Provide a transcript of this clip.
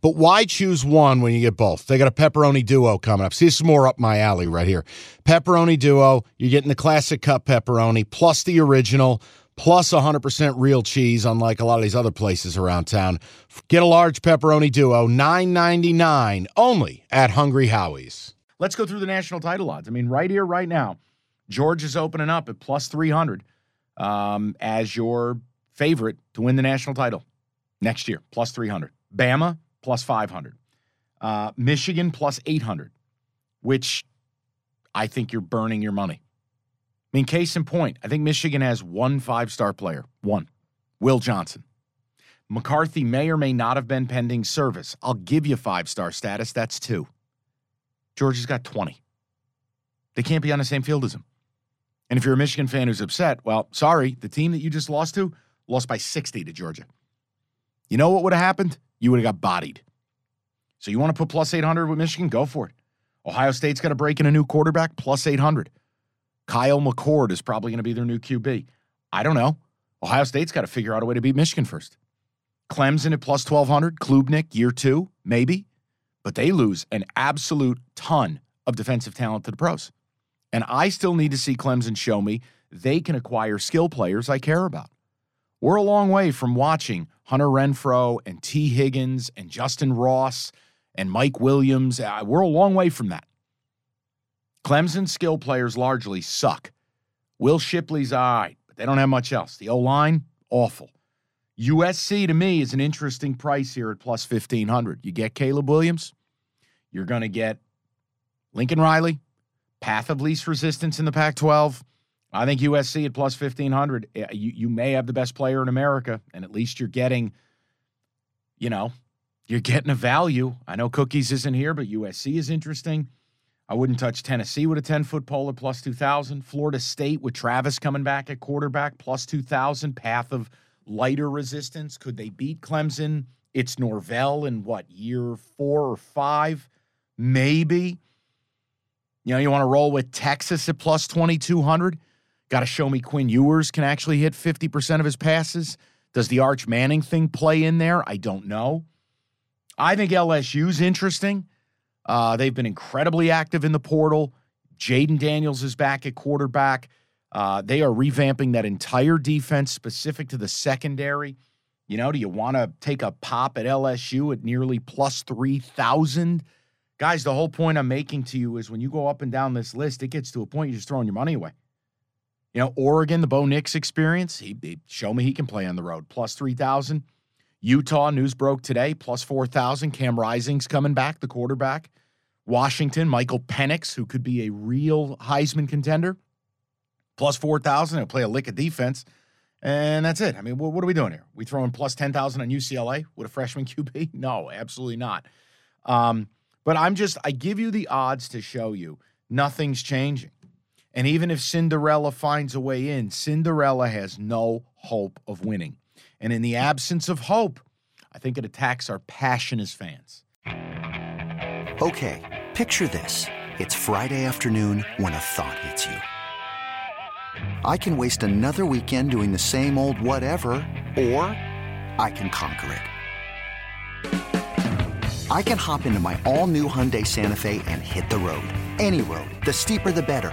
But why choose one when you get both? They got a pepperoni duo coming up. See, this is more up my alley right here. Pepperoni duo, you're getting the classic cup pepperoni plus the original plus 100% real cheese, unlike a lot of these other places around town. Get a large pepperoni duo, $9.99 only at Hungry Howie's. Let's go through the national title odds. I mean, right here, right now, Georgia is opening up at plus 300 um, as your favorite to win the national title next year, plus 300. Bama, plus 500. Uh, Michigan plus 800, which I think you're burning your money. I mean, case in point, I think Michigan has one five star player, one, Will Johnson. McCarthy may or may not have been pending service. I'll give you five star status. That's two. Georgia's got 20. They can't be on the same field as him. And if you're a Michigan fan who's upset, well, sorry, the team that you just lost to lost by 60 to Georgia. You know what would have happened? You would have got bodied. So you want to put plus 800 with Michigan? Go for it. Ohio State's got to break in a new quarterback, plus 800. Kyle McCord is probably going to be their new QB. I don't know. Ohio State's got to figure out a way to beat Michigan first. Clemson at plus 1200, Klubnik, year two, maybe. But they lose an absolute ton of defensive talent to the pros. And I still need to see Clemson show me they can acquire skill players I care about. We're a long way from watching Hunter Renfrow and Tee Higgins and Justyn Ross and Mike Williams. Uh, we're a long way from that. Clemson skill players largely suck. Will Shipley's all right, but they don't have much else. The O line, awful. USC to me is an interesting price here at plus 1500. You get Caleb Williams, you're going to get Lincoln Riley, path of least resistance in the Pac 12. I think USC at plus 1500, eh, you, you may have the best player in America, and at least you're getting, you know, you're getting a value. I know Cookies isn't here, but USC is interesting. I wouldn't touch Tennessee with a 10 foot pole at plus 2,000. Florida State with Travis coming back at quarterback plus 2,000. Path of lighter resistance. Could they beat Clemson? It's Norvell in what, year four or five? Maybe. You know, you want to roll with Texas at plus 2,200. Got to show me Quinn Ewers can actually hit 50% of his passes. Does the Arch Manning thing play in there? I don't know. I think LSU's interesting. Uh, they've been incredibly active in the portal. Jayden Daniels is back at quarterback. Uh, they are revamping that entire defense specific to the secondary. You know, do you want to take a pop at LSU at nearly plus 3,000? Guys, the whole point I'm making to you is when you go up and down this list, it gets to a point you're just throwing your money away. You know, Oregon, the Bo Nix experience, he, he show me he can play on the road. Plus 3,000. Utah, news broke today, plus 4,000. Cam Rising's coming back, the quarterback. Washington, Michael Penix, who could be a real Heisman contender, plus 4,000. He'll play a lick of defense. And that's it. I mean, what, what are we doing here? We throwing plus 10,000 on UCLA with a freshman QB? No, absolutely not. Um, but I'm just, I give you the odds to show you nothing's changing. And even if Cinderella finds a way in, Cinderella has no hope of winning. And in the absence of hope, I think it attacks our passion as fans. Okay, picture this. It's Friday afternoon when a thought hits you. I can waste another weekend doing the same old whatever, or I can conquer it. I can hop into my all new Hyundai Santa Fe and hit the road. Any road. The steeper, the better